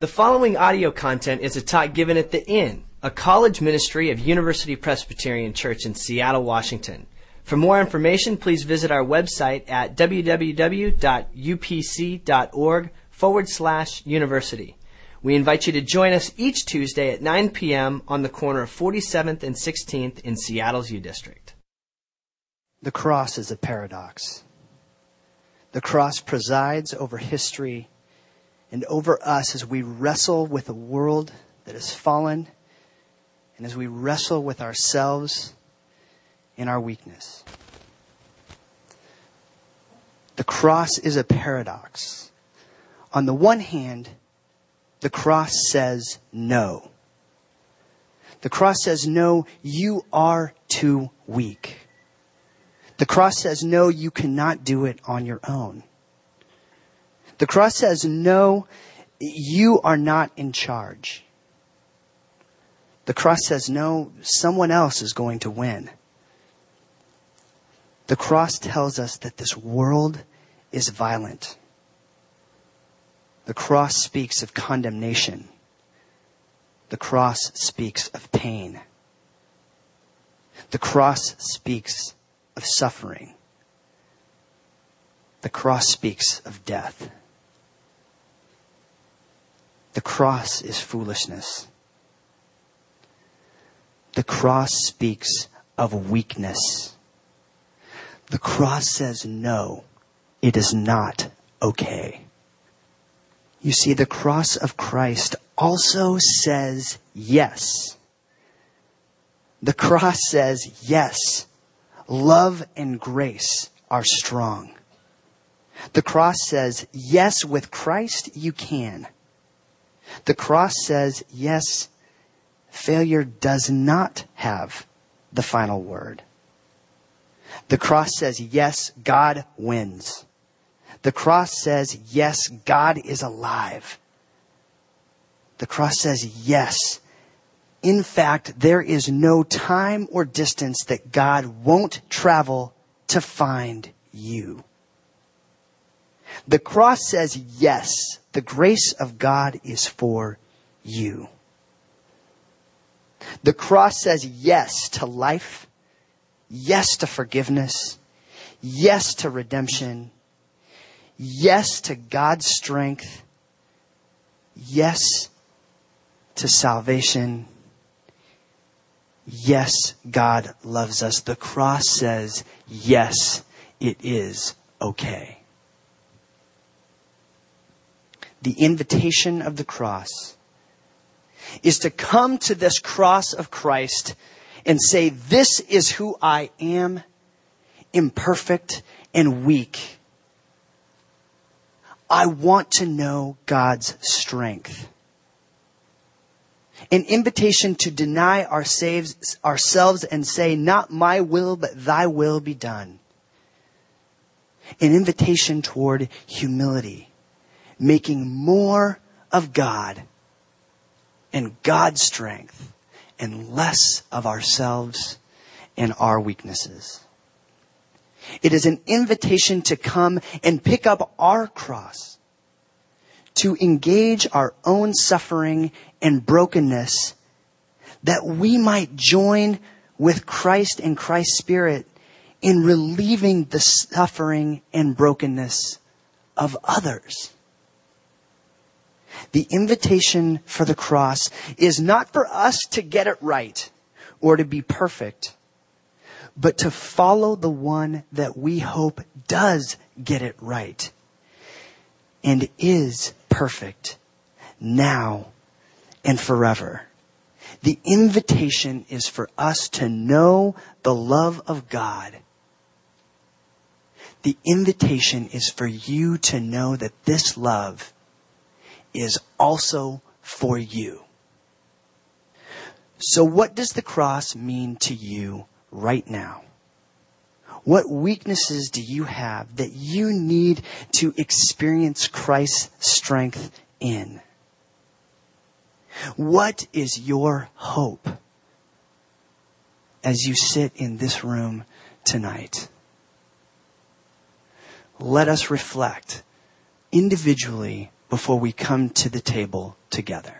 The following audio content is a talk given at The Inn, a college ministry of University Presbyterian Church in Seattle, Washington. For more information, please visit our website at www.upc.org forward slash university. We invite you to join us each Tuesday at 9 p.m. on the corner of 47th and 16th in Seattle's U District. The cross is a paradox. The cross presides over history and over us as we wrestle with a world that has fallen and as we wrestle with ourselves in our weakness. The cross is a paradox. On the one hand, the cross says no. The cross says no, you are too weak. The cross says no, you cannot do it on your own. The cross says, no, you are not in charge. The cross says, no, someone else is going to win. The cross tells us that this world is violent. The cross speaks of condemnation. The cross speaks of pain. The cross speaks of suffering. The cross speaks of death. The cross is foolishness. The cross speaks of weakness. The cross says no, it is not okay. You see, the cross of Christ also says yes. The cross says yes, love and grace are strong. The cross says yes, with Christ you can. The cross says, yes, failure does not have the final word. The cross says, yes, God wins. The cross says, yes, God is alive. The cross says, yes. In fact, there is no time or distance that God won't travel to find you. The cross says, yes, the grace of God is for you. The cross says yes to life, yes to forgiveness, yes to redemption, yes to God's strength, yes to salvation. Yes, God loves us. The cross says, yes, it is okay the invitation of the cross is to come to this cross of Christ and say, This is who I am, imperfect and weak. I want to know God's strength. An invitation to deny ourselves and say, Not my will, but thy will be done. An invitation toward humility making more of God and God's strength and less of ourselves and our weaknesses. It is an invitation to come and pick up our cross, to engage our own suffering and brokenness, that we might join with Christ and Christ's Spirit in relieving the suffering and brokenness of others. The invitation for the cross is not for us to get it right or to be perfect, but to follow the one that we hope does get it right and is perfect now and forever. The invitation is for us to know the love of God. The invitation is for you to know that this love is also for you. So what does the cross mean to you right now? What weaknesses do you have that you need to experience Christ's strength in? What is your hope as you sit in this room tonight? Let us reflect individually before we come to the table together.